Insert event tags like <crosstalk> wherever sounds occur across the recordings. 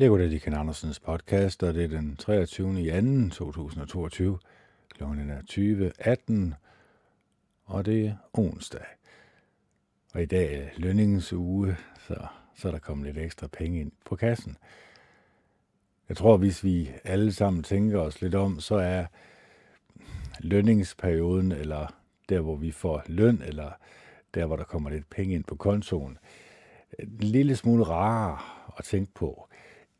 Jeg går til Ken Andersens podcast, og det er den 23. i 2. 2022. Klokken er 20.18, og det er onsdag. Og i dag er lønningens uge, så, så er der kommet lidt ekstra penge ind på kassen. Jeg tror, hvis vi alle sammen tænker os lidt om, så er lønningsperioden, eller der, hvor vi får løn, eller der, hvor der kommer lidt penge ind på kontoen, en lille smule rarere at tænke på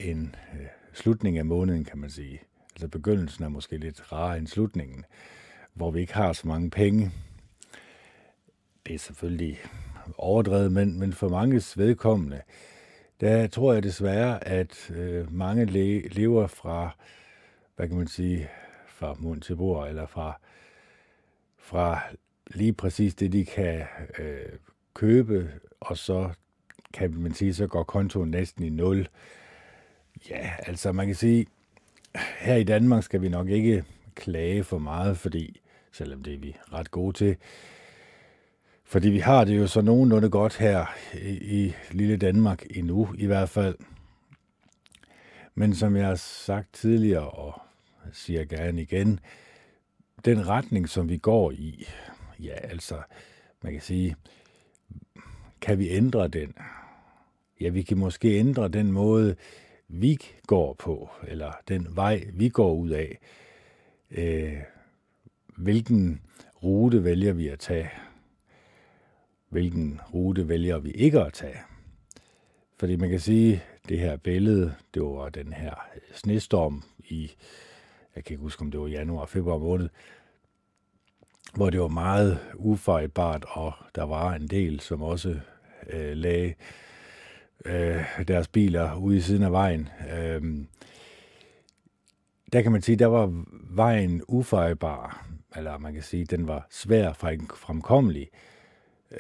end øh, slutningen af måneden, kan man sige. Altså begyndelsen er måske lidt rarere end slutningen, hvor vi ikke har så mange penge. Det er selvfølgelig overdrevet, men, men for manges vedkommende, der tror jeg desværre, at øh, mange le- lever fra, hvad kan man sige, fra mund til bord, eller fra, fra lige præcis det, de kan øh, købe, og så kan man sige, så går kontoen næsten i nul. Ja, altså man kan sige, her i Danmark skal vi nok ikke klage for meget, fordi, selvom det er vi ret gode til, fordi vi har det jo så nogenlunde godt her i, i lille Danmark endnu i hvert fald. Men som jeg har sagt tidligere, og siger gerne igen, den retning, som vi går i, ja, altså, man kan sige, kan vi ændre den? Ja, vi kan måske ændre den måde, vi går på, eller den vej, vi går ud af. Øh, hvilken rute vælger vi at tage? Hvilken rute vælger vi ikke at tage? Fordi man kan sige, det her billede, det var den her snestorm i, jeg kan ikke huske, om det var januar, februar måned, hvor det var meget ufejlbart, og der var en del, som også øh, lagde øh, deres biler ude i siden af vejen. Øh, der kan man sige, der var vejen ufejlbar, eller man kan sige, den var svær fremkommelig.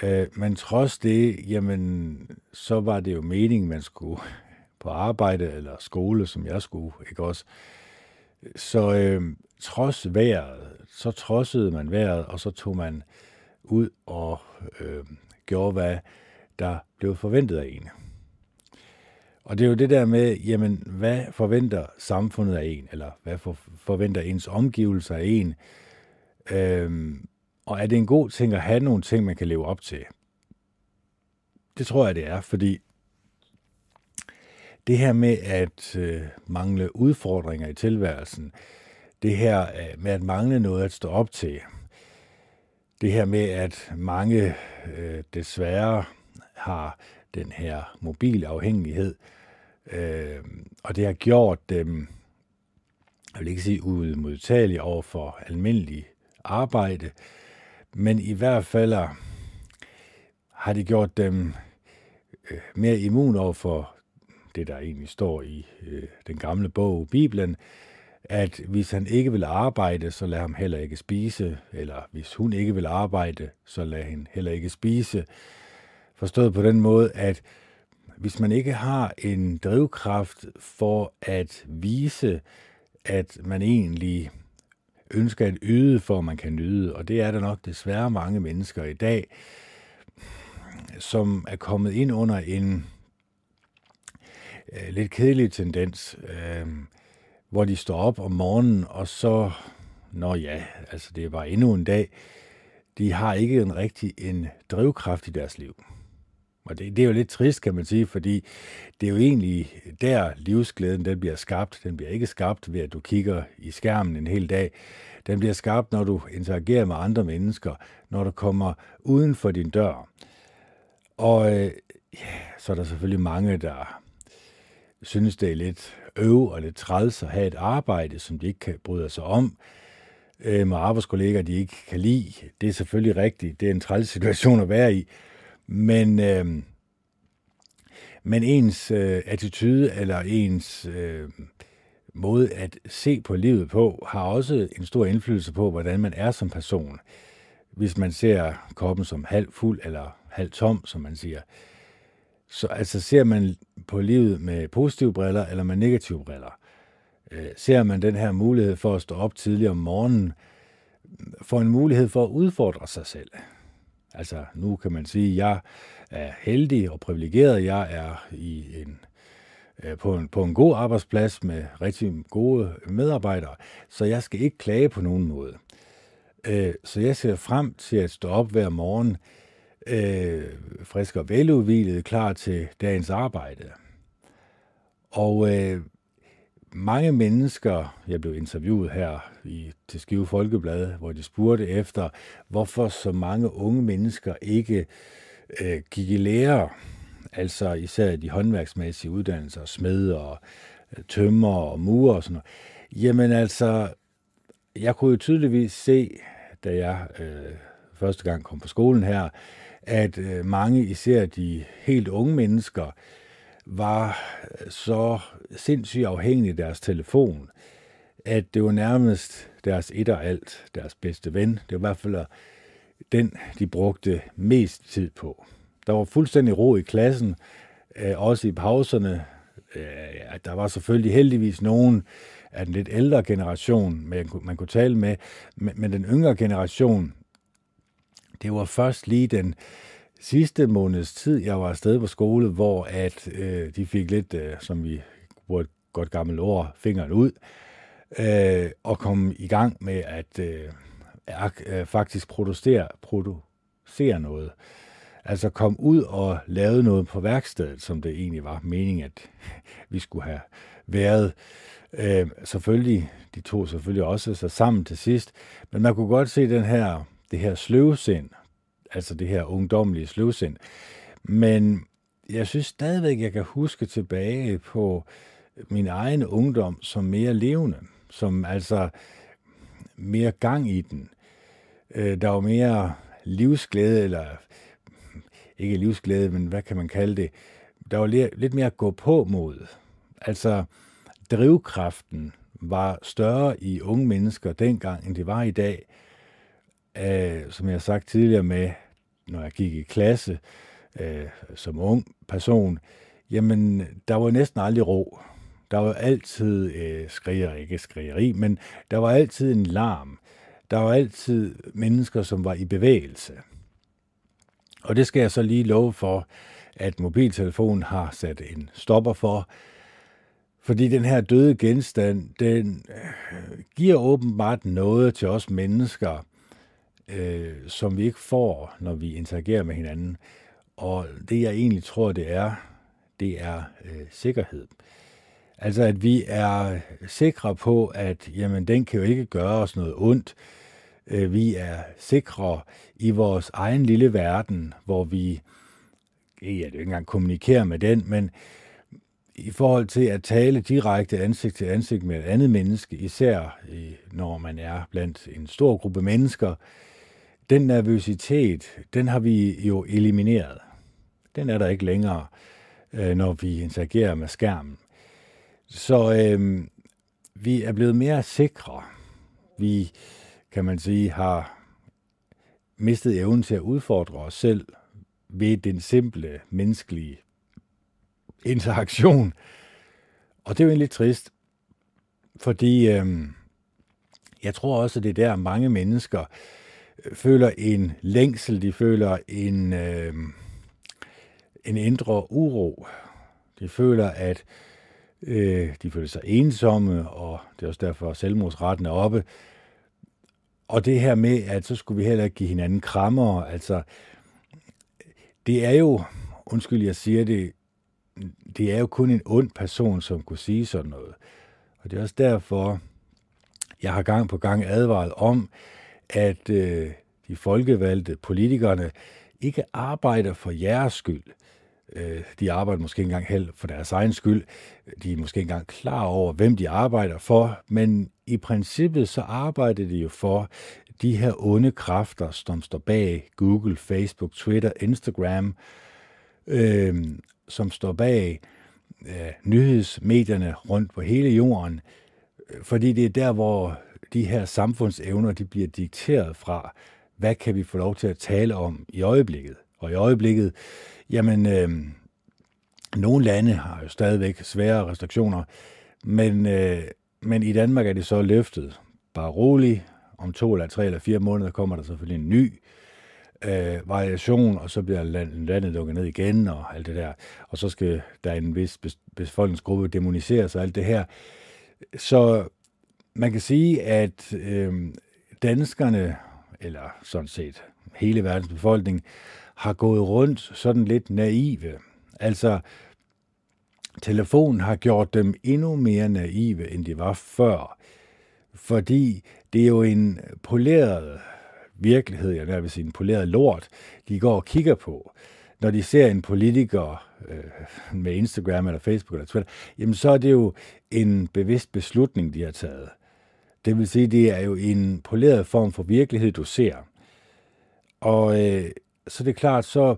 Øh, men trods det, jamen, så var det jo meningen, man skulle på arbejde eller skole, som jeg skulle, ikke også? Så øh, trods vejret, så trodsede man vejret, og så tog man ud og øh, gjorde, hvad der blev forventet af en. Og det er jo det der med, jamen, hvad forventer samfundet af en, eller hvad for, forventer ens omgivelser af en? Øhm, og er det en god ting at have nogle ting, man kan leve op til? Det tror jeg, det er, fordi det her med at øh, mangle udfordringer i tilværelsen, det her øh, med at mangle noget at stå op til, det her med, at mange øh, desværre har den her mobilafhængighed, øh, og det har gjort dem, jeg vil ikke sige udmodtagelige over for almindelig arbejde, men i hvert fald øh, har det gjort dem øh, mere immun over for det, der egentlig står i øh, den gamle bog, Bibelen, at hvis han ikke vil arbejde, så lad ham heller ikke spise, eller hvis hun ikke vil arbejde, så lad hende heller ikke spise. Forstået på den måde, at hvis man ikke har en drivkraft for at vise, at man egentlig ønsker at yde, for at man kan nyde, og det er der nok desværre mange mennesker i dag, som er kommet ind under en øh, lidt kedelig tendens, øh, hvor de står op om morgenen, og så, nå ja, altså det er bare endnu en dag, de har ikke en rigtig en drivkraft i deres liv. Og det, det er jo lidt trist, kan man sige, fordi det er jo egentlig der livsglæden den bliver skabt. Den bliver ikke skabt ved, at du kigger i skærmen en hel dag. Den bliver skabt, når du interagerer med andre mennesker, når du kommer uden for din dør. Og øh, ja, så er der selvfølgelig mange, der synes, det er lidt øv og lidt træls at have et arbejde, som de ikke kan bryde sig om, øh, med arbejdskolleger, de ikke kan lide. Det er selvfølgelig rigtigt. Det er en træls situation at være i. Men, øh, men ens øh, attitude eller ens øh, måde at se på livet på, har også en stor indflydelse på, hvordan man er som person. Hvis man ser koppen som halv fuld eller halv tom, som man siger. Så altså ser man på livet med positive briller eller med negative briller. Øh, ser man den her mulighed for at stå op tidligt om morgenen, får en mulighed for at udfordre sig selv. Altså, nu kan man sige, at jeg er heldig og privilegeret. Jeg er i en øh, på en, på en god arbejdsplads med rigtig gode medarbejdere, så jeg skal ikke klage på nogen måde. Øh, så jeg ser frem til at stå op hver morgen, øh, frisk og veludvilet, klar til dagens arbejde. Og øh, mange mennesker, jeg blev interviewet her i, til Skive Folkeblad, hvor de spurgte efter, hvorfor så mange unge mennesker ikke øh, gik i lære, altså især de håndværksmæssige uddannelser, smed og øh, tømmer og murer og sådan noget. Jamen altså, jeg kunne jo tydeligvis se, da jeg øh, første gang kom på skolen her, at øh, mange, især de helt unge mennesker, var øh, så sindssygt afhængige af deres telefon, at det var nærmest deres et og alt, deres bedste ven. Det var i hvert fald øh, den, de brugte mest tid på. Der var fuldstændig ro i klassen, øh, også i pauserne. Øh, der var selvfølgelig heldigvis nogen af den lidt ældre generation, man kunne tale med, men den yngre generation, det var først lige den sidste måneds tid, jeg var afsted på skole, hvor at øh, de fik lidt, øh, som vi bruger et godt gammelt ord, fingeren ud, øh, øh, og komme i gang med at øh, øh, faktisk producere, producere noget. Altså kom ud og lave noget på værkstedet, som det egentlig var meningen, at <laughs> vi skulle have været. Øh, selvfølgelig, de to selvfølgelig også sig sammen til sidst, men man kunne godt se den her, det her sløvsind, altså det her ungdommelige sløvsind. Men jeg synes stadigvæk, jeg kan huske tilbage på min egen ungdom som mere levende, som altså mere gang i den. Øh, der var mere livsglæde, eller ikke livsglæde, men hvad kan man kalde det? Der var lidt mere gå på mod. Altså, drivkraften var større i unge mennesker dengang, end det var i dag øh, som jeg har sagt tidligere med, når jeg gik i klasse øh, som ung person, jamen, der var næsten aldrig ro. Der var altid øh, skriger, ikke skrigeri, men der var altid en larm. Der var altid mennesker, som var i bevægelse. Og det skal jeg så lige love for, at mobiltelefonen har sat en stopper for, fordi den her døde genstand, den øh, giver åbenbart noget til os mennesker, øh, som vi ikke får, når vi interagerer med hinanden. Og det jeg egentlig tror, det er, det er øh, sikkerhed. Altså at vi er sikre på, at jamen, den kan jo ikke gøre os noget ondt. Øh, vi er sikre i vores egen lille verden, hvor vi, ja, det er ikke engang kommunikerer med den, men i forhold til at tale direkte ansigt til ansigt med et andet menneske, især øh, når man er blandt en stor gruppe mennesker, den nervøsitet, den har vi jo elimineret. Den er der ikke længere, øh, når vi interagerer med skærmen. Så øh, vi er blevet mere sikre. Vi, kan man sige, har mistet evnen til at udfordre os selv ved den simple menneskelige interaktion. Og det er jo egentlig trist, fordi øh, jeg tror også, at det er der mange mennesker øh, føler en længsel, de føler en, øh, en indre uro. De føler, at øh, Øh, de føler sig ensomme, og det er også derfor, at selvmordsretten er oppe. Og det her med, at så skulle vi heller ikke give hinanden krammer, altså, det er jo, undskyld, jeg siger det, det er jo kun en ond person, som kunne sige sådan noget. Og det er også derfor, jeg har gang på gang advaret om, at øh, de folkevalgte politikerne ikke arbejder for jeres skyld. Øh, de arbejder måske engang helt for deres egen skyld. De er måske engang klar over, hvem de arbejder for, men i princippet så arbejder de jo for de her onde kræfter, som står bag Google, Facebook, Twitter, Instagram, øh, som står bag øh, nyhedsmedierne rundt på hele jorden, øh, fordi det er der, hvor de her samfundsevner de bliver dikteret fra, hvad kan vi få lov til at tale om i øjeblikket. Og i øjeblikket, jamen, øh, nogle lande har jo stadigvæk svære restriktioner, men, øh, men i Danmark er det så løftet. Bare rolig, om to eller tre eller fire måneder kommer der selvfølgelig en ny øh, variation, og så bliver landet lukket ned igen, og alt det der. Og så skal der en vis befolkningsgruppe demoniseres og alt det her. Så man kan sige, at øh, danskerne, eller sådan set hele verdens befolkning, har gået rundt sådan lidt naive. Altså, telefonen har gjort dem endnu mere naive, end de var før. Fordi det er jo en poleret virkelighed, jeg nærmest sige en poleret lort, de går og kigger på. Når de ser en politiker øh, med Instagram eller Facebook eller Twitter, jamen så er det jo en bevidst beslutning, de har taget. Det vil sige, det er jo en poleret form for virkelighed, du ser. Og øh, så det er klart, så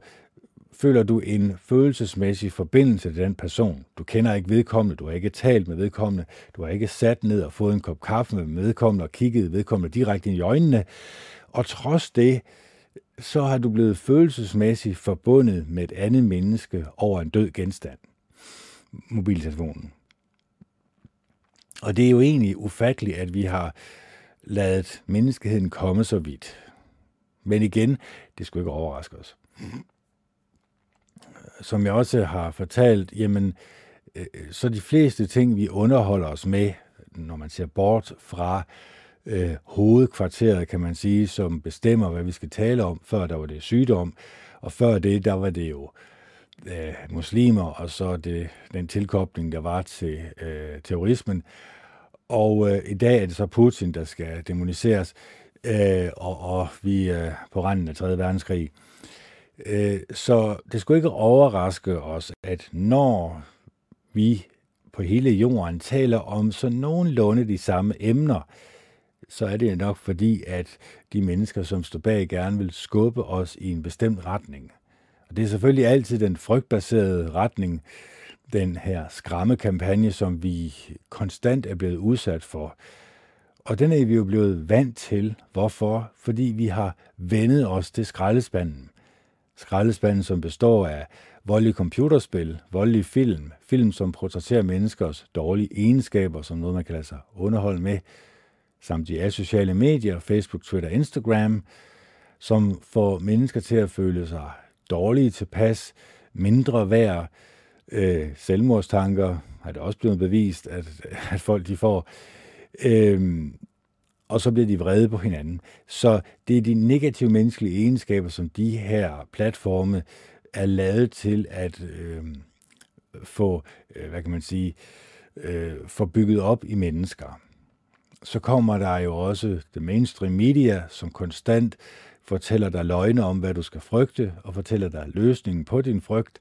føler du en følelsesmæssig forbindelse til den person. Du kender ikke vedkommende, du har ikke talt med vedkommende, du har ikke sat ned og fået en kop kaffe med vedkommende og kigget vedkommende direkte ind i øjnene. Og trods det, så har du blevet følelsesmæssigt forbundet med et andet menneske over en død genstand. Mobiltelefonen. Og det er jo egentlig ufatteligt, at vi har ladet menneskeheden komme så vidt. Men igen, det skulle ikke overraske os. Som jeg også har fortalt, jamen, øh, så de fleste ting, vi underholder os med, når man ser bort fra øh, hovedkvarteret, kan man sige, som bestemmer, hvad vi skal tale om. Før der var det sygdom, og før det, der var det jo øh, muslimer, og så det, den tilkobling, der var til øh, terrorismen. Og øh, i dag er det så Putin, der skal demoniseres, øh, Øh, og, og vi er på randen af 3. verdenskrig. Øh, så det skulle ikke overraske os, at når vi på hele jorden taler om så nogenlunde de samme emner, så er det nok fordi, at de mennesker, som står bag, gerne vil skubbe os i en bestemt retning. Og det er selvfølgelig altid den frygtbaserede retning, den her skræmmekampagne, som vi konstant er blevet udsat for. Og den er vi jo blevet vant til. Hvorfor? Fordi vi har vendet os til skraldespanden. Skraldespanden, som består af voldelige computerspil, voldelige film, film, som portrætterer menneskers dårlige egenskaber, som noget, man kan lade sig underholde med, samt de asociale medier, Facebook, Twitter, Instagram, som får mennesker til at føle sig dårlige tilpas, mindre værd, øh, selvmordstanker, har det også blevet bevist, at, at folk de får, øh, Øhm, og så bliver de vrede på hinanden. Så det er de negative menneskelige egenskaber, som de her platforme er lavet til at øh, få, øh, hvad kan man sige, øh, få bygget op i mennesker så kommer der jo også det mainstream media, som konstant fortæller dig løgne om, hvad du skal frygte, og fortæller dig løsningen på din frygt.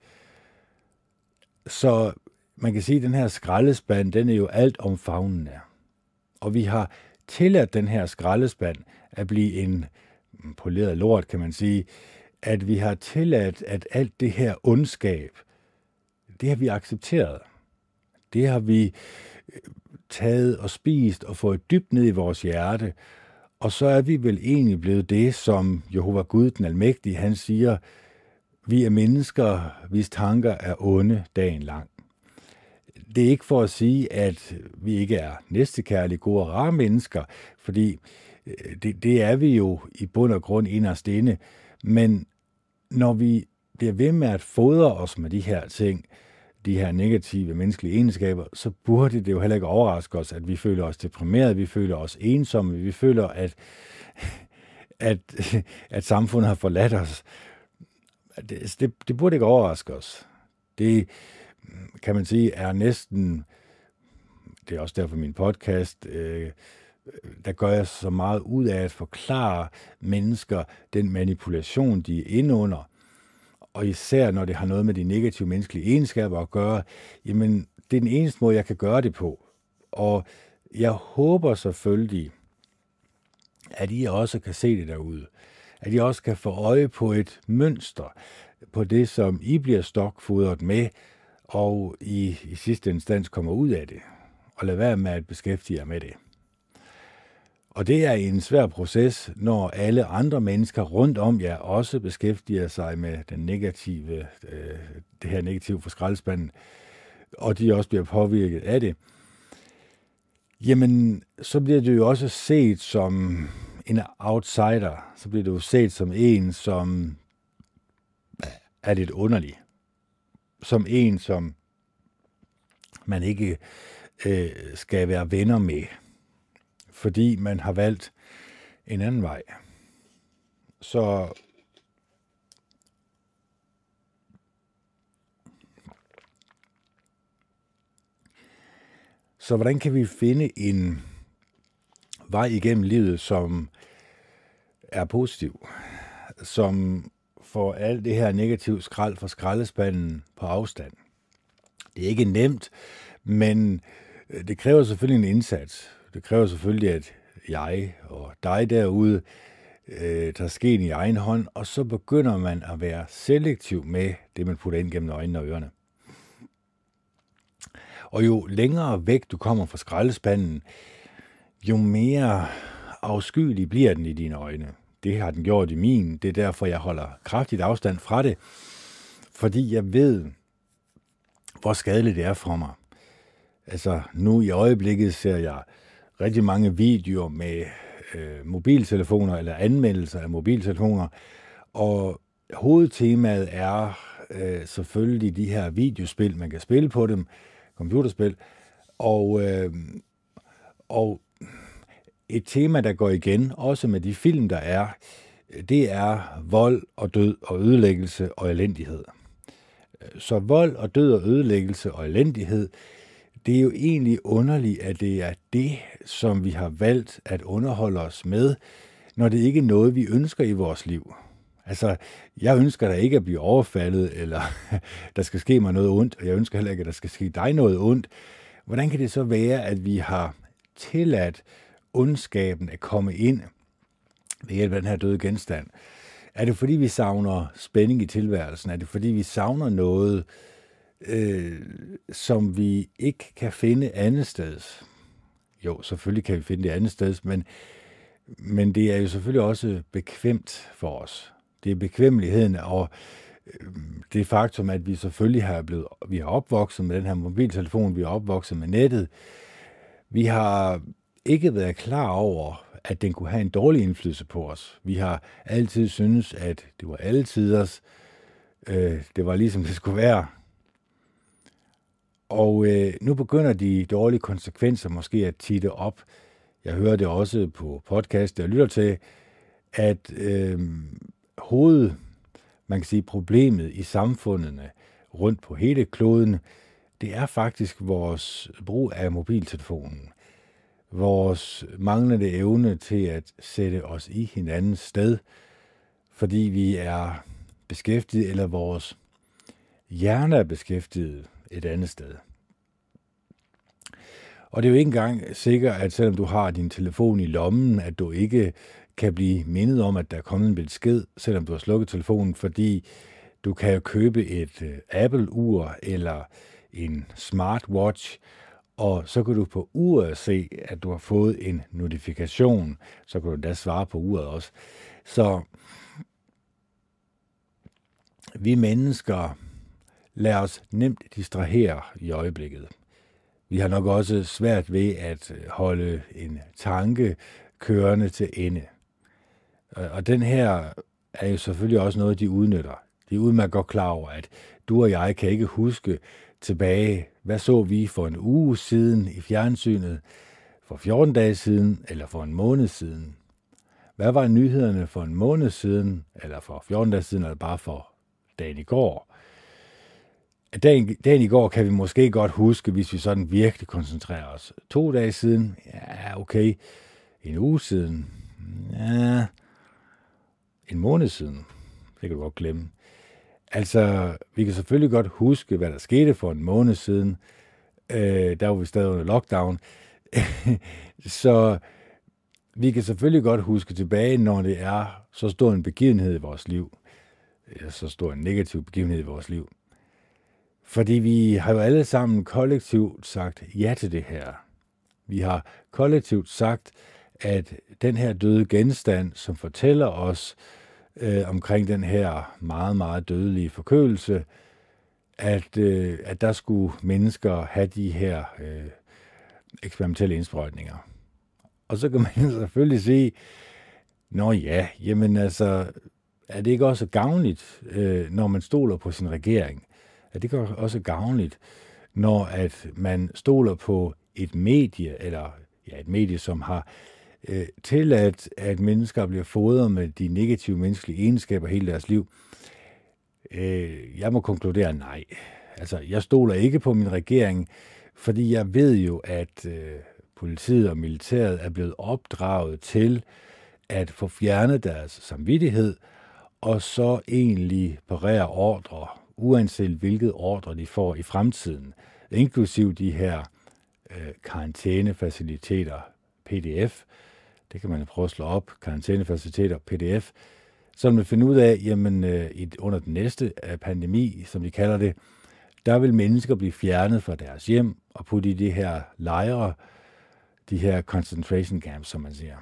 Så man kan sige, at den her skraldespand, den er jo alt omfavnende. Og vi har tilladt den her skraldespand at blive en poleret lort, kan man sige, at vi har tilladt, at alt det her ondskab, det har vi accepteret. Det har vi øh, taget og spist og fået dybt ned i vores hjerte. Og så er vi vel egentlig blevet det, som Jehova Gud, den almægtige, han siger, vi er mennesker, hvis tanker er onde dagen lang. Det er ikke for at sige, at vi ikke er næstekærlige, gode og rare mennesker, fordi øh, det, det er vi jo i bund og grund inderst inde. Men når vi bliver ved med at fodre os med de her ting, de her negative menneskelige egenskaber, så burde det jo heller ikke overraske os, at vi føler os deprimerede, vi føler os ensomme, vi føler, at, <laughs> at, <laughs> at samfundet har forladt os. Det, det, det burde ikke overraske os. Det, kan man sige, er næsten, det er også derfor min podcast, øh, der gør jeg så meget ud af at forklare mennesker den manipulation, de er inde under, og især når det har noget med de negative menneskelige egenskaber at gøre, jamen det er den eneste måde, jeg kan gøre det på. Og jeg håber selvfølgelig, at I også kan se det derude. At I også kan få øje på et mønster, på det, som I bliver stokfodret med, og I i sidste instans kommer ud af det. Og lad være med at beskæftige jer med det. Og det er en svær proces, når alle andre mennesker rundt om jer også beskæftiger sig med den negative, øh, det her negative for skraldespanden, og de også bliver påvirket af det. Jamen, så bliver det jo også set som en outsider, så bliver du set som en, som er lidt underlig. Som en, som man ikke øh, skal være venner med, fordi man har valgt en anden vej. Så Så hvordan kan vi finde en vej igennem livet, som er positiv, som får alt det her negativ skrald fra skraldespanden på afstand? Det er ikke nemt, men øh, det kræver selvfølgelig en indsats. Det kræver selvfølgelig, at jeg og dig derude øh, tager skeen i egen hånd, og så begynder man at være selektiv med det, man putter ind gennem øjnene og ørerne. Og jo længere væk du kommer fra skraldespanden, jo mere afskyelig bliver den i dine øjne. Det har den gjort i min. Det er derfor, jeg holder kraftigt afstand fra det. Fordi jeg ved, hvor skadeligt det er for mig. Altså, nu i øjeblikket ser jeg rigtig mange videoer med øh, mobiltelefoner eller anmeldelser af mobiltelefoner, og hovedtemaet er øh, selvfølgelig de her videospil, man kan spille på dem, computerspil, og, øh, og et tema, der går igen, også med de film, der er, det er vold og død og ødelæggelse og elendighed. Så vold og død og ødelæggelse og elendighed, det er jo egentlig underligt, at det er det, som vi har valgt at underholde os med, når det ikke er noget, vi ønsker i vores liv. Altså, jeg ønsker da ikke at blive overfaldet, eller <laughs> der skal ske mig noget ondt, og jeg ønsker heller ikke, at der skal ske dig noget ondt. Hvordan kan det så være, at vi har tilladt ondskaben at komme ind ved hjælp af den her døde genstand? Er det fordi, vi savner spænding i tilværelsen? Er det fordi, vi savner noget, øh, som vi ikke kan finde andet sted? Jo, selvfølgelig kan vi finde det andet sted, men, men det er jo selvfølgelig også bekvemt for os. Det er bekvemmeligheden og øh, det faktum, at vi selvfølgelig har blevet, vi har opvokset med den her mobiltelefon, vi har opvokset med nettet. Vi har ikke været klar over, at den kunne have en dårlig indflydelse på os. Vi har altid syntes, at det var alle tiders. Øh, det var ligesom det skulle være. Og øh, nu begynder de dårlige konsekvenser måske at titte op. Jeg hører det også på podcast, jeg lytter til, at øh, hoved, man kan sige, problemet i samfundene rundt på hele kloden, det er faktisk vores brug af mobiltelefonen. Vores manglende evne til at sætte os i hinandens sted, fordi vi er beskæftiget, eller vores hjerne er beskæftiget et andet sted. Og det er jo ikke engang sikkert, at selvom du har din telefon i lommen, at du ikke kan blive mindet om, at der er kommet en besked, selvom du har slukket telefonen, fordi du kan jo købe et øh, Apple-ur eller en smartwatch, og så kan du på uret se, at du har fået en notifikation. Så kan du da svare på uret også. Så vi mennesker lader os nemt distrahere i øjeblikket. Vi har nok også svært ved at holde en tanke kørende til ende. Og den her er jo selvfølgelig også noget, de udnytter. De er udmærket godt klar over, at du og jeg kan ikke huske tilbage, hvad så vi for en uge siden i fjernsynet, for 14 dage siden eller for en måned siden. Hvad var nyhederne for en måned siden, eller for 14 dage siden, eller bare for dagen i går? Dagen, dagen i går kan vi måske godt huske, hvis vi sådan virkelig koncentrerer os. To dage siden, ja, okay. En uge siden, ja, en måned siden. Det kan du godt glemme. Altså, vi kan selvfølgelig godt huske, hvad der skete for en måned siden. Øh, der var vi stadig under lockdown. <laughs> så vi kan selvfølgelig godt huske tilbage, når det er så stor en begivenhed i vores liv. Så stor en negativ begivenhed i vores liv. Fordi vi har jo alle sammen kollektivt sagt ja til det her. Vi har kollektivt sagt, at den her døde genstand, som fortæller os, øh, øh, omkring den her meget, meget dødelige forkølelse, at, øh, at der skulle mennesker have de her øh, eksperimentelle indsprøjtninger. Og så kan man <laughs> selvfølgelig sige, Nå ja, jamen altså, er det ikke også gavnligt, øh, når man stoler på sin regering? Er det ikke også gavnligt, når at man stoler på et medie, eller ja, et medie, som har øh, tilladt, at mennesker bliver fodret med de negative menneskelige egenskaber hele deres liv? Øh, jeg må konkludere nej. Altså, jeg stoler ikke på min regering, fordi jeg ved jo, at øh, politiet og militæret er blevet opdraget til at få fjernet deres samvittighed, og så egentlig parere ordre, uanset hvilket ordre de får i fremtiden, inklusiv de her øh, karantænefaciliteter, PDF. Det kan man prøve at slå op, karantænefaciliteter, PDF. Så vil man finde ud af, jamen øh, under den næste øh, pandemi, som de kalder det, der vil mennesker blive fjernet fra deres hjem og putte i de her lejre, de her concentration camps, som man siger.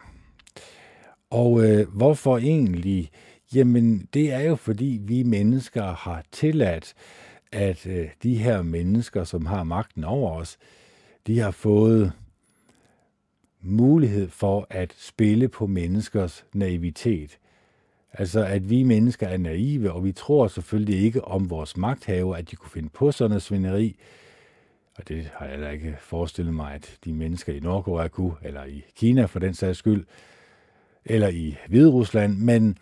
Og øh, hvorfor egentlig? Jamen, det er jo fordi, vi mennesker har tilladt, at øh, de her mennesker, som har magten over os, de har fået mulighed for at spille på menneskers naivitet. Altså, at vi mennesker er naive, og vi tror selvfølgelig ikke om vores magthaver, at de kunne finde på sådan noget svineri. Og det har jeg da ikke forestillet mig, at de mennesker i Nordkorea kunne, eller i Kina for den sags skyld, eller i Hviderusland. Men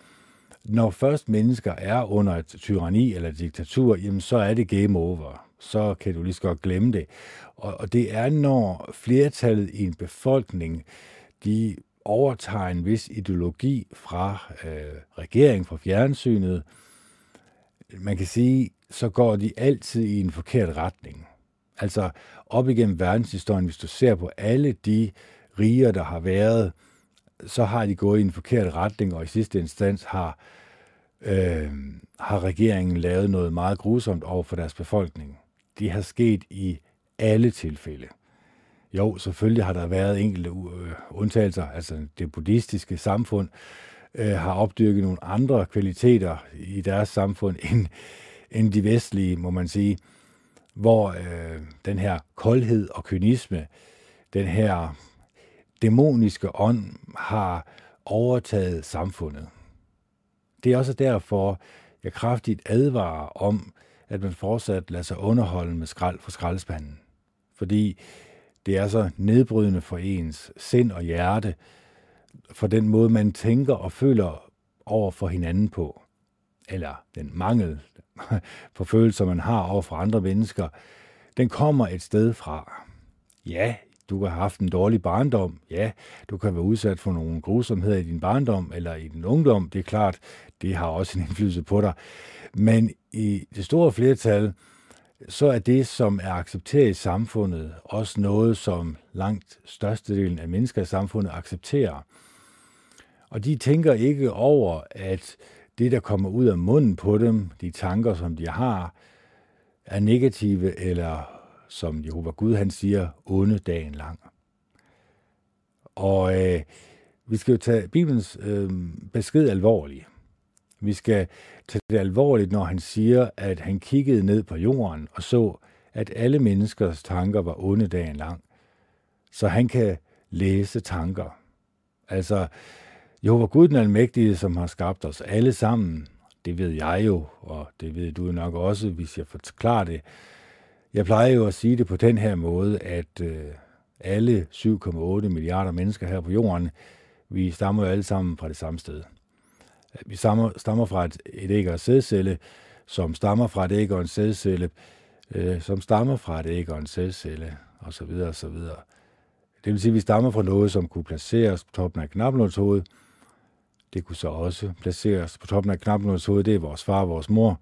når først mennesker er under et tyranni eller et diktatur, jamen så er det game over. Så kan du lige så godt glemme det. Og, og det er, når flertallet i en befolkning, de overtager en vis ideologi fra øh, regeringen, fra fjernsynet, man kan sige, så går de altid i en forkert retning. Altså op igennem verdenshistorien, hvis du ser på alle de riger, der har været, så har de gået i en forkert retning, og i sidste instans har, øh, har regeringen lavet noget meget grusomt over for deres befolkning. Det har sket i alle tilfælde. Jo, selvfølgelig har der været enkelte øh, undtagelser. Altså det buddhistiske samfund øh, har opdyrket nogle andre kvaliteter i deres samfund <laughs> end, end de vestlige, må man sige. Hvor øh, den her koldhed og kynisme, den her dæmoniske ånd har overtaget samfundet. Det er også derfor, jeg kraftigt advarer om, at man fortsat lader sig underholde med skrald fra skraldespanden. Fordi det er så nedbrydende for ens sind og hjerte, for den måde, man tænker og føler over for hinanden på, eller den mangel på følelser, man har over for andre mennesker, den kommer et sted fra. Ja, du kan have haft en dårlig barndom. Ja, du kan være udsat for nogle grusomheder i din barndom eller i din ungdom. Det er klart, det har også en indflydelse på dig. Men i det store flertal, så er det, som er accepteret i samfundet, også noget, som langt størstedelen af mennesker i samfundet accepterer. Og de tænker ikke over, at det, der kommer ud af munden på dem, de tanker, som de har, er negative eller som Jehova Gud han siger, onde dagen lang. Og øh, vi skal jo tage Bibelens øh, besked alvorligt. Vi skal tage det alvorligt, når han siger, at han kiggede ned på jorden og så, at alle menneskers tanker var onde dagen lang. Så han kan læse tanker. Altså, Jehova Gud den Almægtige, som har skabt os alle sammen, det ved jeg jo, og det ved du nok også, hvis jeg forklarer det, jeg plejer jo at sige det på den her måde, at øh, alle 7,8 milliarder mennesker her på jorden, vi stammer jo alle sammen fra det samme sted. Vi stammer, stammer fra et, et æg og en sædcelle, som stammer fra et æg og en sædcelle, øh, som stammer fra et æg og en sædcelle, og så videre, og så videre. Det vil sige, at vi stammer fra noget, som kunne placeres på toppen af knappenåls hoved. Det kunne så også placeres på toppen af knappenåls hoved. Det er vores far og vores mor.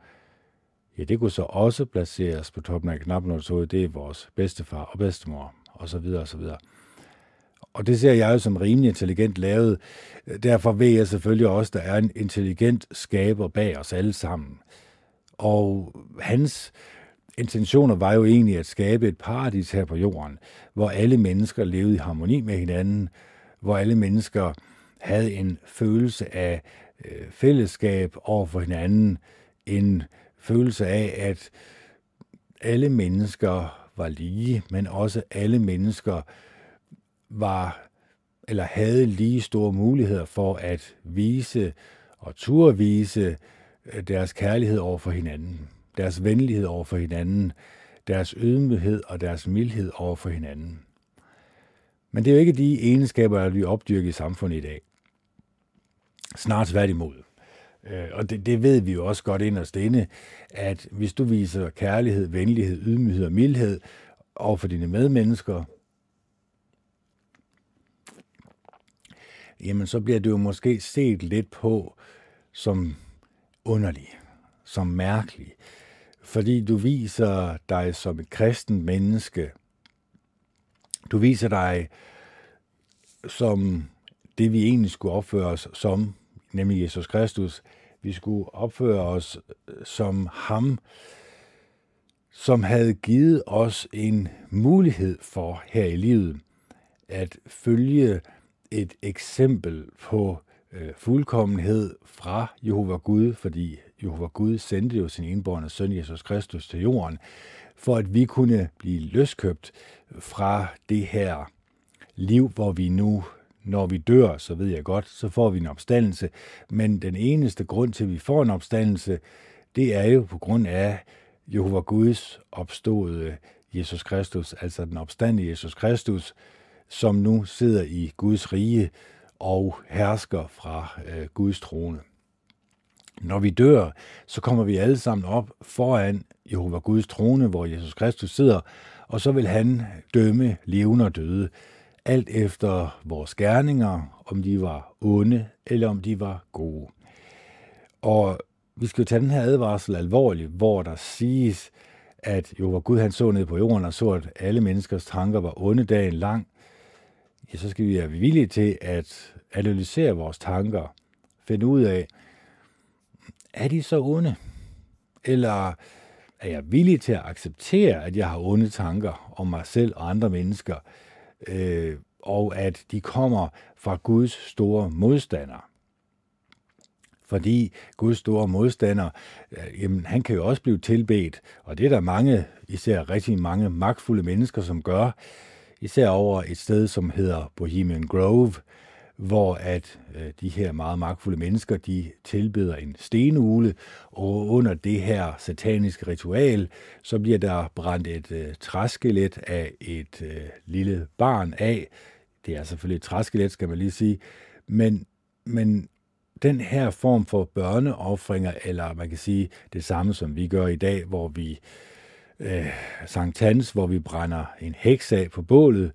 Ja, det kunne så også placeres på toppen af knappenåls. Det er vores bedstefar og bedstemor, og så videre, og så videre. Og det ser jeg jo som rimelig intelligent lavet. Derfor ved jeg selvfølgelig også, at der er en intelligent skaber bag os alle sammen. Og hans intentioner var jo egentlig at skabe et paradis her på jorden, hvor alle mennesker levede i harmoni med hinanden, hvor alle mennesker havde en følelse af øh, fællesskab over for hinanden, en følelse af, at alle mennesker var lige, men også alle mennesker var eller havde lige store muligheder for at vise og turde vise øh, deres kærlighed over for hinanden, deres venlighed over for hinanden, deres ydmyghed og deres mildhed over for hinanden. Men det er jo ikke de egenskaber, der bliver opdyrket i samfundet i dag. Snart tværtimod. Øh, og det, det ved vi jo også godt inderst inde, at hvis du viser kærlighed, venlighed, ydmyghed og mildhed over for dine medmennesker, jamen så bliver det jo måske set lidt på som underlig, som mærkelig, fordi du viser dig som et kristent menneske. Du viser dig som det, vi egentlig skulle opføre os som, nemlig Jesus Kristus. Vi skulle opføre os øh, som ham, som havde givet os en mulighed for her i livet at følge et eksempel på øh, fuldkommenhed fra Jehova Gud, fordi Jehova Gud sendte jo sin enborne søn Jesus Kristus til jorden, for at vi kunne blive løskøbt fra det her liv, hvor vi nu, når vi dør, så ved jeg godt, så får vi en opstandelse. Men den eneste grund til, at vi får en opstandelse, det er jo på grund af Jehova Guds opståede Jesus Kristus, altså den opstandede Jesus Kristus, som nu sidder i Guds rige og hersker fra øh, Guds trone. Når vi dør, så kommer vi alle sammen op foran Jehova Guds trone, hvor Jesus Kristus sidder, og så vil han dømme levende og døde, alt efter vores gerninger, om de var onde eller om de var gode. Og vi skal jo tage den her advarsel alvorligt, hvor der siges, at jo hvor Gud han så ned på jorden og så, at alle menneskers tanker var onde dagen lang, ja, så skal vi være villige til at analysere vores tanker, finde ud af, er de så onde? Eller er jeg villig til at acceptere, at jeg har onde tanker om mig selv og andre mennesker, øh, og at de kommer fra Guds store modstander? Fordi Guds store modstander, øh, jamen, han kan jo også blive tilbedt, og det er der mange, især rigtig mange magtfulde mennesker, som gør, især over et sted, som hedder Bohemian Grove, hvor at øh, de her meget magtfulde mennesker, de tilbeder en stenugle, og under det her sataniske ritual, så bliver der brændt et øh, træskelet af et øh, lille barn af. Det er selvfølgelig et træskelet, skal man lige sige, men, men den her form for børneoffringer, eller man kan sige det samme, som vi gør i dag, hvor vi øh, Sankt Hans, hvor vi brænder en heks af på bålet,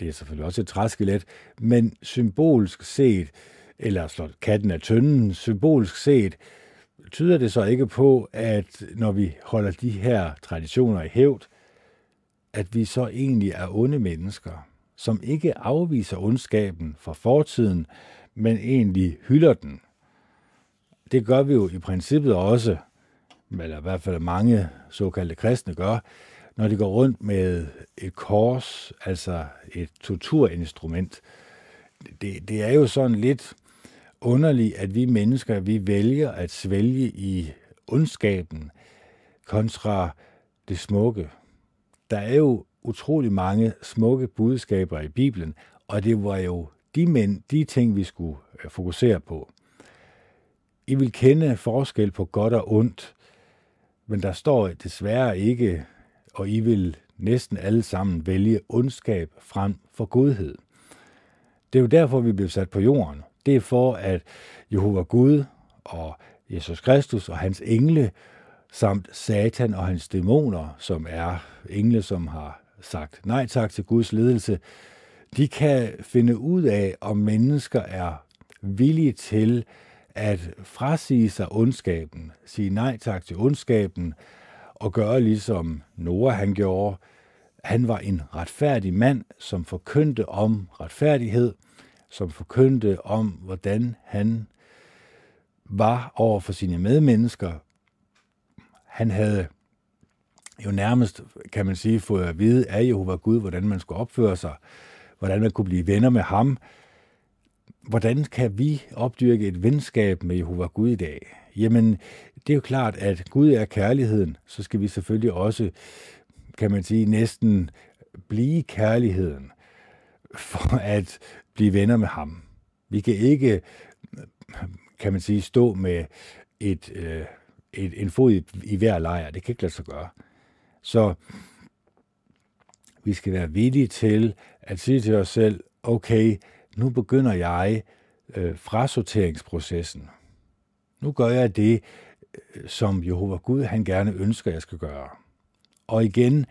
det er selvfølgelig også et træskelet, men symbolsk set, eller slår katten af tønden, symbolsk set, tyder det så ikke på, at når vi holder de her traditioner i hævd, at vi så egentlig er onde mennesker, som ikke afviser ondskaben fra fortiden, men egentlig hylder den. Det gør vi jo i princippet også, eller i hvert fald mange såkaldte kristne gør, når de går rundt med et kors, altså et torturinstrument. Det, det er jo sådan lidt underligt, at vi mennesker, vi vælger at svælge i ondskaben kontra det smukke. Der er jo utrolig mange smukke budskaber i Bibelen, og det var jo de, mænd, de ting, vi skulle øh, fokusere på. I vil kende forskel på godt og ondt, men der står desværre ikke og I vil næsten alle sammen vælge ondskab frem for godhed. Det er jo derfor, vi blev sat på jorden. Det er for, at Jehova Gud og Jesus Kristus og hans engle, samt Satan og hans dæmoner, som er engle, som har sagt nej tak til Guds ledelse, de kan finde ud af, om mennesker er villige til at frasige sig ondskaben, sige nej tak til ondskaben, og gøre ligesom Noah han gjorde. Han var en retfærdig mand, som forkyndte om retfærdighed, som forkyndte om, hvordan han var over for sine medmennesker. Han havde jo nærmest, kan man sige, fået at vide af Jehova Gud, hvordan man skulle opføre sig, hvordan man kunne blive venner med ham. Hvordan kan vi opdyrke et venskab med Jehova Gud i dag? Jamen, det er jo klart, at Gud er kærligheden, så skal vi selvfølgelig også, kan man sige, næsten blive kærligheden, for at blive venner med ham. Vi kan ikke, kan man sige, stå med et, øh, et, en fod i, i hver lejr. Det kan ikke lade sig gøre. Så vi skal være villige til at sige til os selv, okay, nu begynder jeg øh, frasorteringsprocessen. Nu gør jeg det, som Jehova Gud han gerne ønsker, jeg skal gøre. Og igen,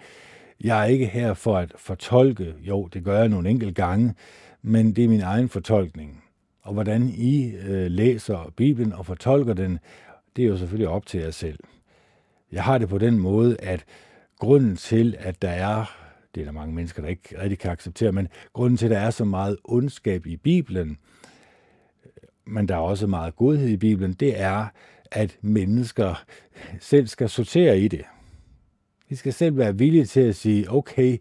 jeg er ikke her for at fortolke, jo, det gør jeg nogle enkelte gange, men det er min egen fortolkning. Og hvordan I øh, læser Bibelen og fortolker den, det er jo selvfølgelig op til jer selv. Jeg har det på den måde, at grunden til, at der er, det er der mange mennesker, der ikke rigtig kan acceptere, men grunden til, at der er så meget ondskab i Bibelen, men der er også meget godhed i Bibelen, det er, at mennesker selv skal sortere i det. De skal selv være villige til at sige, okay,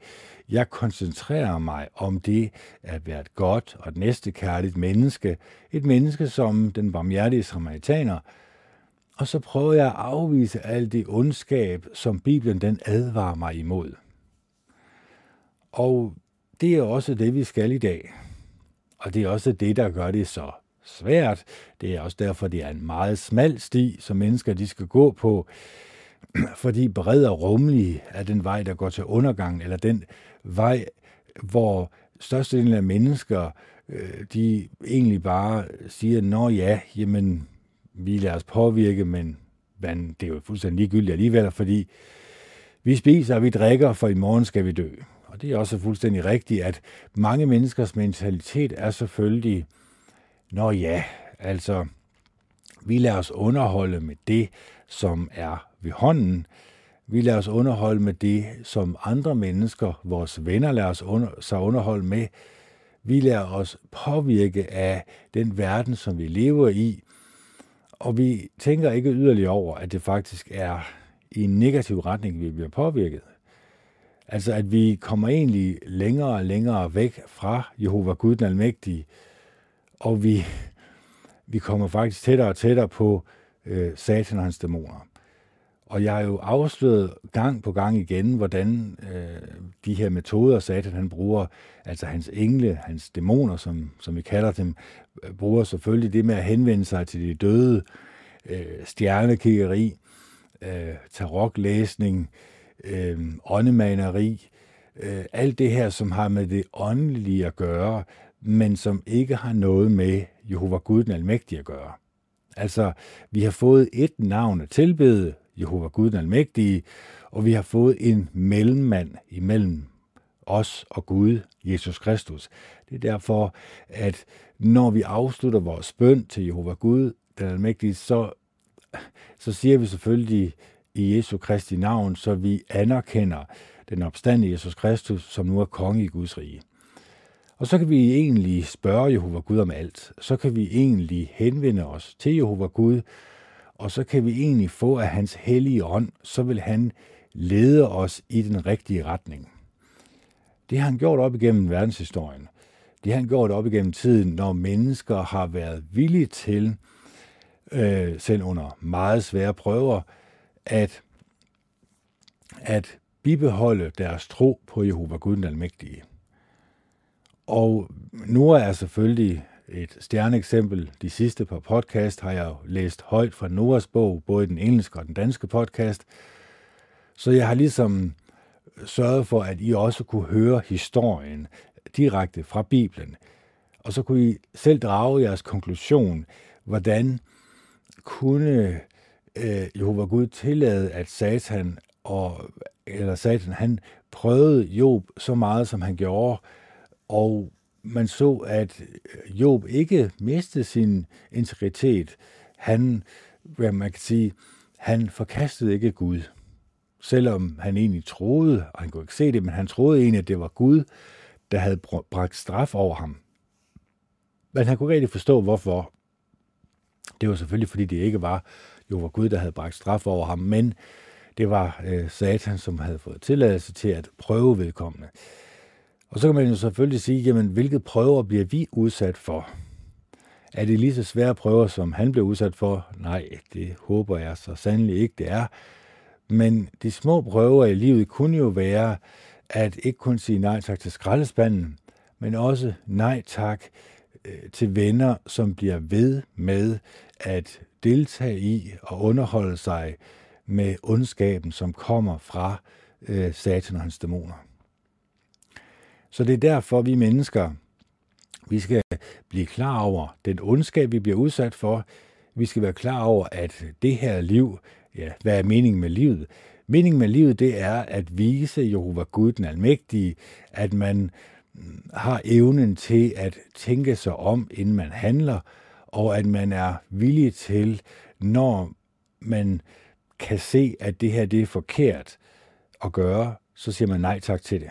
jeg koncentrerer mig om det at være et godt og et næstekærligt menneske. Et menneske som den barmhjertige samaritaner. Og så prøver jeg at afvise alt det ondskab, som Bibelen den advarer mig imod. Og det er også det, vi skal i dag. Og det er også det, der gør det så svært. Det er også derfor, det er en meget smal sti, som mennesker de skal gå på. <clears throat> Fordi bred og rummelig er den vej, der går til undergang, eller den vej, hvor størstedelen af mennesker, øh, de egentlig bare siger, nå ja, jamen, vi lader os påvirke, men men det er jo fuldstændig ligegyldigt alligevel, fordi vi spiser og vi drikker, for i morgen skal vi dø. Og det er også fuldstændig rigtigt, at mange menneskers mentalitet er selvfølgelig, nå ja, altså, vi lader os underholde med det, som er ved hånden. Vi lader os underholde med det, som andre mennesker, vores venner, lader os under, sig underholde med. Vi lader os påvirke af den verden, som vi lever i. Og vi tænker ikke yderligere over, at det faktisk er i en negativ retning, vi bliver påvirket. Altså at vi kommer egentlig længere og længere væk fra Jehova Gud den Almægtige, og vi, vi kommer faktisk tættere og tættere på øh, Satan og hans dæmoner. Og jeg har jo afsløret gang på gang igen, hvordan øh, de her metoder, Satan han bruger, altså hans engle, hans dæmoner, som, som vi kalder dem, øh, bruger selvfølgelig det med at henvende sig til de døde, øh, stjernekiggeri, øh, taroklæsning, øh, åndemaneri, øh, alt det her, som har med det åndelige at gøre, men som ikke har noget med Jehova Gud den Almægtige at gøre. Altså, vi har fået et navn at tilbede, Jehova Gud den Almægtige, og vi har fået en mellemmand imellem os og Gud, Jesus Kristus. Det er derfor, at når vi afslutter vores bøn til Jehova Gud, den Almægtige, så, så siger vi selvfølgelig i Jesu Kristi navn, så vi anerkender den opstande Jesus Kristus, som nu er konge i Guds rige. Og så kan vi egentlig spørge Jehova Gud om alt. Så kan vi egentlig henvende os til Jehova Gud, og så kan vi egentlig få af hans hellige ånd, så vil han lede os i den rigtige retning. Det har han gjort op igennem verdenshistorien. Det har han gjort op igennem tiden, når mennesker har været villige til, øh, selv under meget svære prøver, at, at bibeholde deres tro på Jehova Gud den Almægtige. Og Nora er selvfølgelig et stjerneeksempel. De sidste par podcast har jeg jo læst højt fra Noahs bog, både den engelske og den danske podcast. Så jeg har ligesom sørget for, at I også kunne høre historien direkte fra Bibelen. Og så kunne I selv drage jeres konklusion, hvordan kunne øh, Jehova Gud tillade, at Satan og eller Satan, han prøvede Job så meget, som han gjorde, og man så, at øh, Job ikke mistede sin integritet. Han, hvad man kan sige, han forkastede ikke Gud. Selvom han egentlig troede, og han kunne ikke se det, men han troede egentlig, at det var Gud, der havde bragt straf over ham. Men han kunne ikke rigtig forstå, hvorfor. Det var selvfølgelig, fordi det ikke var jo var Gud, der havde bragt straf over ham, men det var øh, Satan, som havde fået tilladelse til at prøve vedkommende. Og så kan man jo selvfølgelig sige, jamen, hvilke prøver bliver vi udsat for? Er det lige så svære prøver, som han blev udsat for? Nej, det håber jeg så sandelig ikke, det er. Men de små prøver i livet kunne jo være, at ikke kun sige nej tak til skraldespanden, men også nej tak øh, til venner, som bliver ved med at deltage i og underholde sig med ondskaben, som kommer fra øh, satan og hans dæmoner. Så det er derfor, vi mennesker, vi skal blive klar over den ondskab, vi bliver udsat for. Vi skal være klar over, at det her liv, ja, hvad er meningen med livet? Meningen med livet, det er at vise Jehova Gud den Almægtige, at man mm, har evnen til at tænke sig om, inden man handler, og at man er villig til, når man kan se, at det her det er forkert at gøre, så siger man nej tak til det.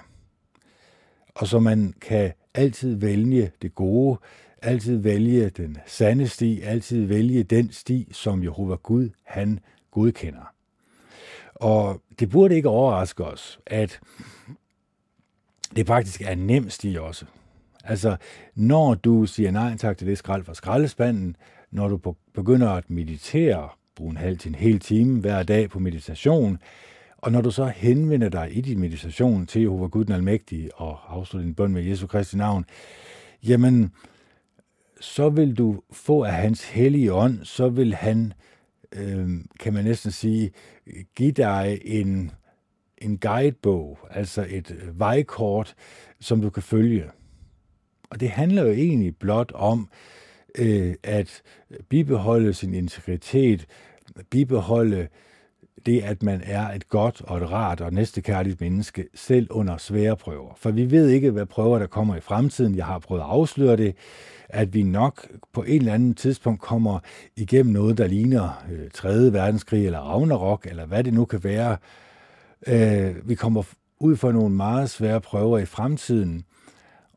Og så man kan altid vælge det gode, altid vælge den sande sti, altid vælge den sti, som Jehova Gud, han godkender. Og det burde ikke overraske os, at det faktisk er nem sti også. Altså, når du siger nej tak til det skrald fra skraldespanden, når du begynder at meditere, bruge en halv til en hel time hver dag på meditation, og når du så henvender dig i din meditation til Jehova Gud den Almægtige og afslutter din bøn med Jesu Kristi navn, jamen, så vil du få af hans hellige ånd, så vil han, øh, kan man næsten sige, give dig en, en guidebog, altså et vejkort, som du kan følge. Og det handler jo egentlig blot om øh, at bibeholde sin integritet, bibeholde det, at man er et godt og et rart og næstekærligt menneske, selv under svære prøver. For vi ved ikke, hvad prøver der kommer i fremtiden. Jeg har prøvet at afsløre det, at vi nok på et eller andet tidspunkt kommer igennem noget, der ligner øh, 3. verdenskrig eller Ragnarok, eller hvad det nu kan være. Øh, vi kommer ud for nogle meget svære prøver i fremtiden,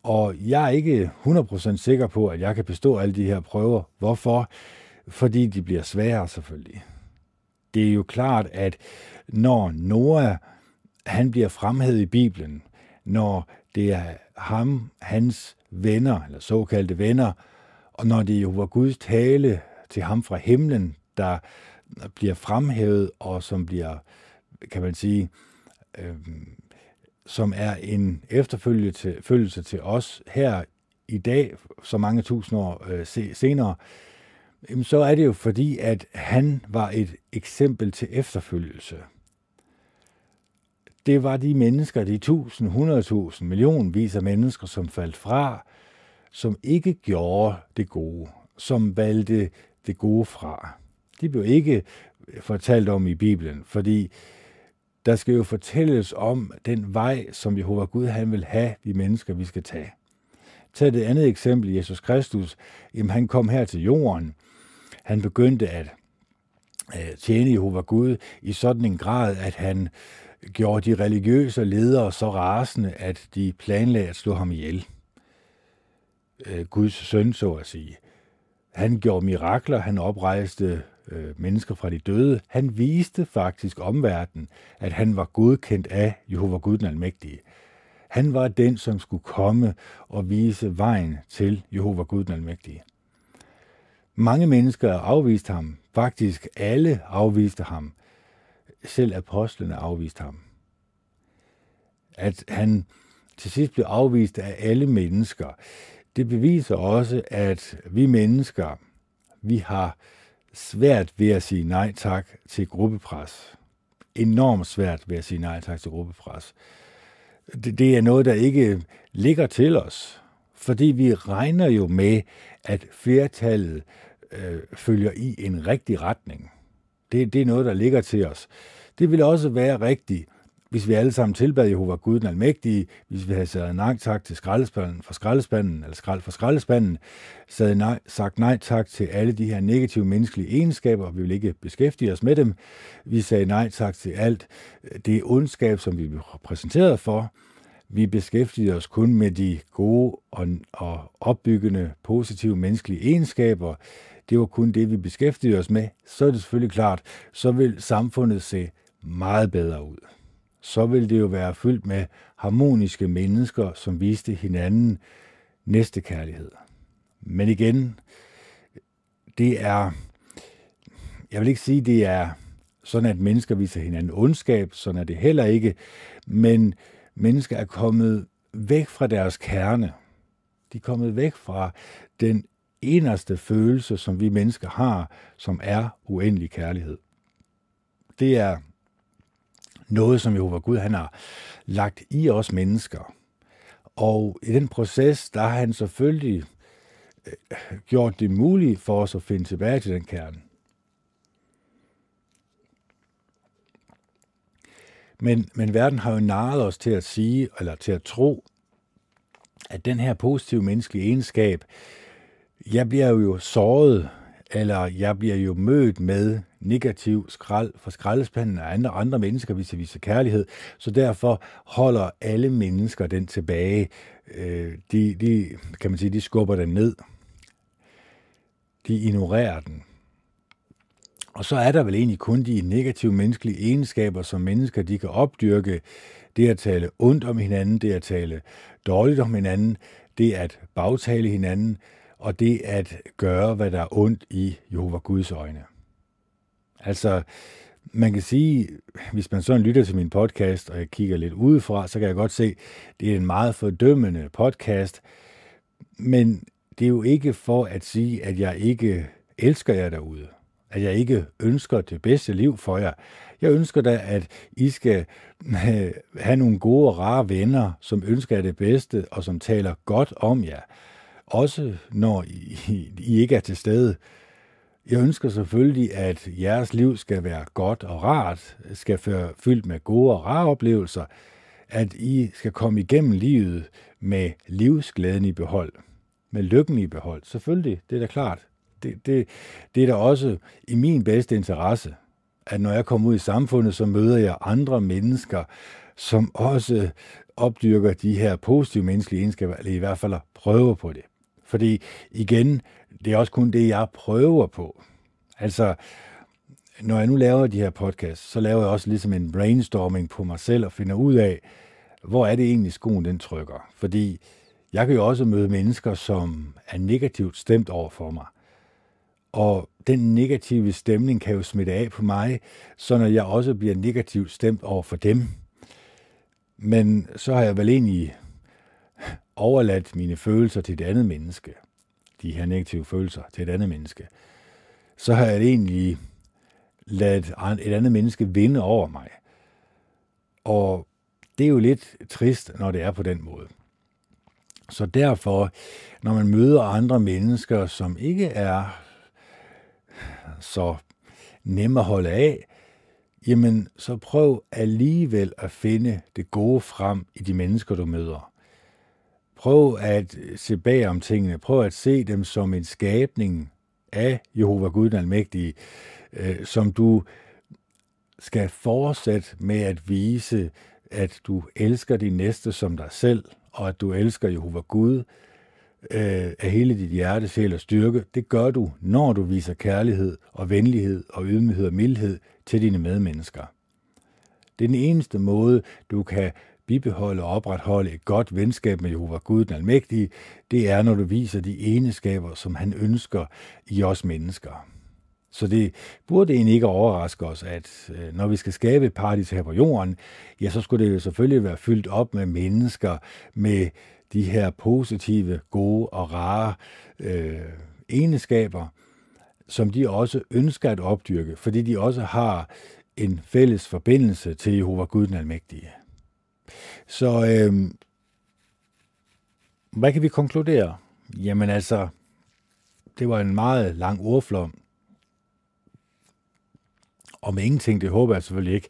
og jeg er ikke 100% sikker på, at jeg kan bestå alle de her prøver. Hvorfor? Fordi de bliver sværere selvfølgelig. Det er jo klart, at når Noah han bliver fremhævet i Bibelen, når det er ham, hans venner, eller såkaldte venner, og når det jo var Guds tale til ham fra himlen, der bliver fremhævet, og som bliver, kan man sige, øh, som er en efterfølgelse til os her i dag, så mange tusind år øh, senere, så er det jo fordi, at han var et eksempel til efterfølgelse. Det var de mennesker, de tusind, hundredtusind, millionvis af mennesker, som faldt fra, som ikke gjorde det gode, som valgte det gode fra. De blev ikke fortalt om i Bibelen, fordi der skal jo fortælles om den vej, som Jehova Gud han vil have, vi mennesker, vi skal tage. Tag det andet eksempel, Jesus Kristus. Jamen, han kom her til jorden. Han begyndte at øh, tjene Jehova Gud i sådan en grad, at han gjorde de religiøse ledere så rasende, at de planlagde at slå ham ihjel. Øh, Guds søn, så at sige. Han gjorde mirakler, han oprejste øh, mennesker fra de døde. Han viste faktisk omverdenen, at han var godkendt af Jehova Gud den Almægtige. Han var den, som skulle komme og vise vejen til Jehova Gud den Almægtige. Mange mennesker afviste ham. Faktisk alle afviste ham. Selv apostlene afviste ham. At han til sidst blev afvist af alle mennesker, det beviser også, at vi mennesker, vi har svært ved at sige nej tak til gruppepres. Enormt svært ved at sige nej tak til gruppepres. Det, det er noget, der ikke ligger til os, fordi vi regner jo med, at flertallet øh, følger i en rigtig retning. Det, det er noget, der ligger til os. Det ville også være rigtigt, hvis vi alle sammen tilbad Jehova Gud den Almægtige, hvis vi havde sagt nej tak til skraldespanden for skraldespanden, eller skrald for skraldespanden, så havde nej, sagt nej tak til alle de her negative menneskelige egenskaber, vi vil ikke beskæftige os med dem. Vi sagde nej tak til alt øh, det ondskab, som vi blev præsenteret for. Vi beskæftigede os kun med de gode og, og opbyggende, positive menneskelige egenskaber. Det var kun det, vi beskæftigede os med. Så er det selvfølgelig klart, så vil samfundet se meget bedre ud så vil det jo være fyldt med harmoniske mennesker, som viste hinanden næste kærlighed. Men igen, det er, jeg vil ikke sige, det er sådan, at mennesker viser hinanden ondskab, sådan er det heller ikke, men mennesker er kommet væk fra deres kerne. De er kommet væk fra den eneste følelse, som vi mennesker har, som er uendelig kærlighed. Det er noget, som Jehova Gud han har lagt i os mennesker. Og i den proces, der har han selvfølgelig øh, gjort det muligt for os at finde tilbage til den kerne. Men, men verden har jo narret os til at sige, eller til at tro, at den her positive menneskelige egenskab, jeg bliver jo såret, eller jeg bliver jo mødt med negativ skrald fra skraldespanden af andre, andre mennesker, hvis jeg viser kærlighed. Så derfor holder alle mennesker den tilbage. Øh, de, de, kan man sige, de skubber den ned. De ignorerer den. Og så er der vel egentlig kun de negative menneskelige egenskaber, som mennesker de kan opdyrke. Det at tale ondt om hinanden, det at tale dårligt om hinanden, det at bagtale hinanden, og det at gøre, hvad der er ondt i Jehova Guds øjne. Altså, man kan sige, hvis man sådan lytter til min podcast, og jeg kigger lidt udefra, så kan jeg godt se, det er en meget fordømmende podcast, men det er jo ikke for at sige, at jeg ikke elsker jer derude at jeg ikke ønsker det bedste liv for jer. Jeg ønsker da, at I skal øh, have nogle gode og rare venner, som ønsker jer det bedste, og som taler godt om jer. Også når I, I ikke er til stede. Jeg ønsker selvfølgelig, at jeres liv skal være godt og rart, skal være fyldt med gode og rare oplevelser, at I skal komme igennem livet med livsglæden i behold, med lykken i behold. Selvfølgelig, det er da klart det, det, det er da også i min bedste interesse, at når jeg kommer ud i samfundet, så møder jeg andre mennesker, som også opdyrker de her positive menneskelige egenskaber, eller i hvert fald prøver på det. Fordi igen, det er også kun det, jeg prøver på. Altså, når jeg nu laver de her podcasts, så laver jeg også ligesom en brainstorming på mig selv og finder ud af, hvor er det egentlig skoen den trykker. Fordi jeg kan jo også møde mennesker, som er negativt stemt over for mig. Og den negative stemning kan jo smitte af på mig, så når jeg også bliver negativt stemt over for dem. Men så har jeg vel egentlig overladt mine følelser til et andet menneske. De her negative følelser til et andet menneske. Så har jeg egentlig ladet et andet menneske vinde over mig. Og det er jo lidt trist, når det er på den måde. Så derfor, når man møder andre mennesker, som ikke er så nemme at holde af, jamen så prøv alligevel at finde det gode frem i de mennesker, du møder. Prøv at se bag om tingene. Prøv at se dem som en skabning af Jehova Gud den Almægtige, øh, som du skal fortsætte med at vise, at du elsker din næste som dig selv, og at du elsker Jehova Gud, øh, af hele dit hjerte, sjæl og styrke, det gør du, når du viser kærlighed og venlighed og ydmyghed og mildhed til dine medmennesker. Det er den eneste måde, du kan bibeholde og opretholde et godt venskab med Jehova Gud den Almægtige, det er, når du viser de egenskaber, som han ønsker i os mennesker. Så det burde egentlig ikke overraske os, at øh, når vi skal skabe et paradis her på jorden, ja, så skulle det jo selvfølgelig være fyldt op med mennesker med de her positive, gode og rare øh, egenskaber, som de også ønsker at opdyrke, fordi de også har en fælles forbindelse til Jehova Gud den Almægtige. Så øh, hvad kan vi konkludere? Jamen altså, det var en meget lang ordflom. Om ingenting, det håber jeg selvfølgelig ikke.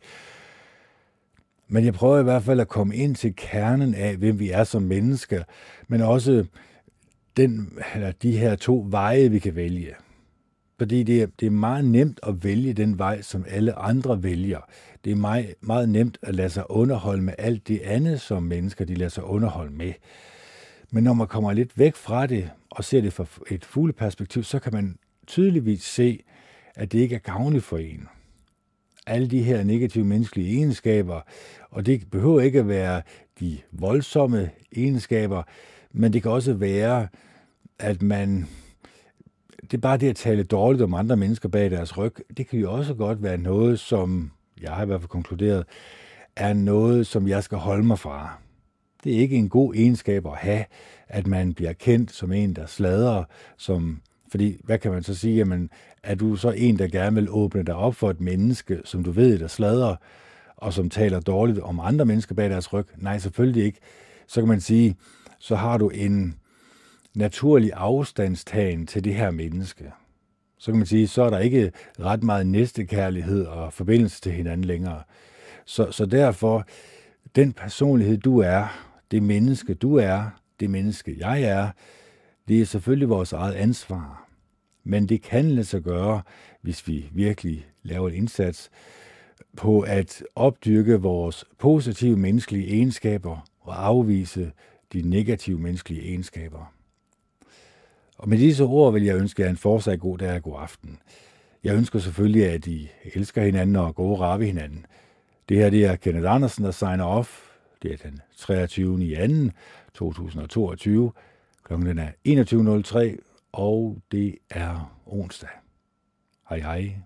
Men jeg prøver i hvert fald at komme ind til kernen af, hvem vi er som mennesker, men også den, eller de her to veje, vi kan vælge. Fordi det er, det er meget nemt at vælge den vej, som alle andre vælger. Det er meget, meget nemt at lade sig underholde med alt det andet, som mennesker de lader sig underholde med. Men når man kommer lidt væk fra det og ser det fra et fugleperspektiv, så kan man tydeligvis se, at det ikke er gavnligt for en alle de her negative menneskelige egenskaber, og det behøver ikke at være de voldsomme egenskaber, men det kan også være, at man det er bare det at tale dårligt om andre mennesker bag deres ryg, det kan jo også godt være noget, som jeg har i hvert fald konkluderet, er noget, som jeg skal holde mig fra. Det er ikke en god egenskab at have, at man bliver kendt som en, der sladrer, som fordi, hvad kan man så sige? Jamen, er du så en, der gerne vil åbne dig op for et menneske, som du ved, der sladrer, og som taler dårligt om andre mennesker bag deres ryg? Nej, selvfølgelig ikke. Så kan man sige, så har du en naturlig afstandstagen til det her menneske. Så kan man sige, så er der ikke ret meget næstekærlighed og forbindelse til hinanden længere. Så, så derfor, den personlighed, du er, det menneske, du er, det menneske, jeg er, det er selvfølgelig vores eget ansvar. Men det kan lade sig gøre, hvis vi virkelig laver en indsats på at opdyrke vores positive menneskelige egenskaber og afvise de negative menneskelige egenskaber. Og med disse ord vil jeg ønske jer en fortsat god dag og god aften. Jeg ønsker selvfølgelig, at I elsker hinanden og går rar ved hinanden. Det her det er Kenneth Andersen, der signer off. Det er den 23. i 2. 2022. Klokken er 21.03, og det er onsdag. Hej hej.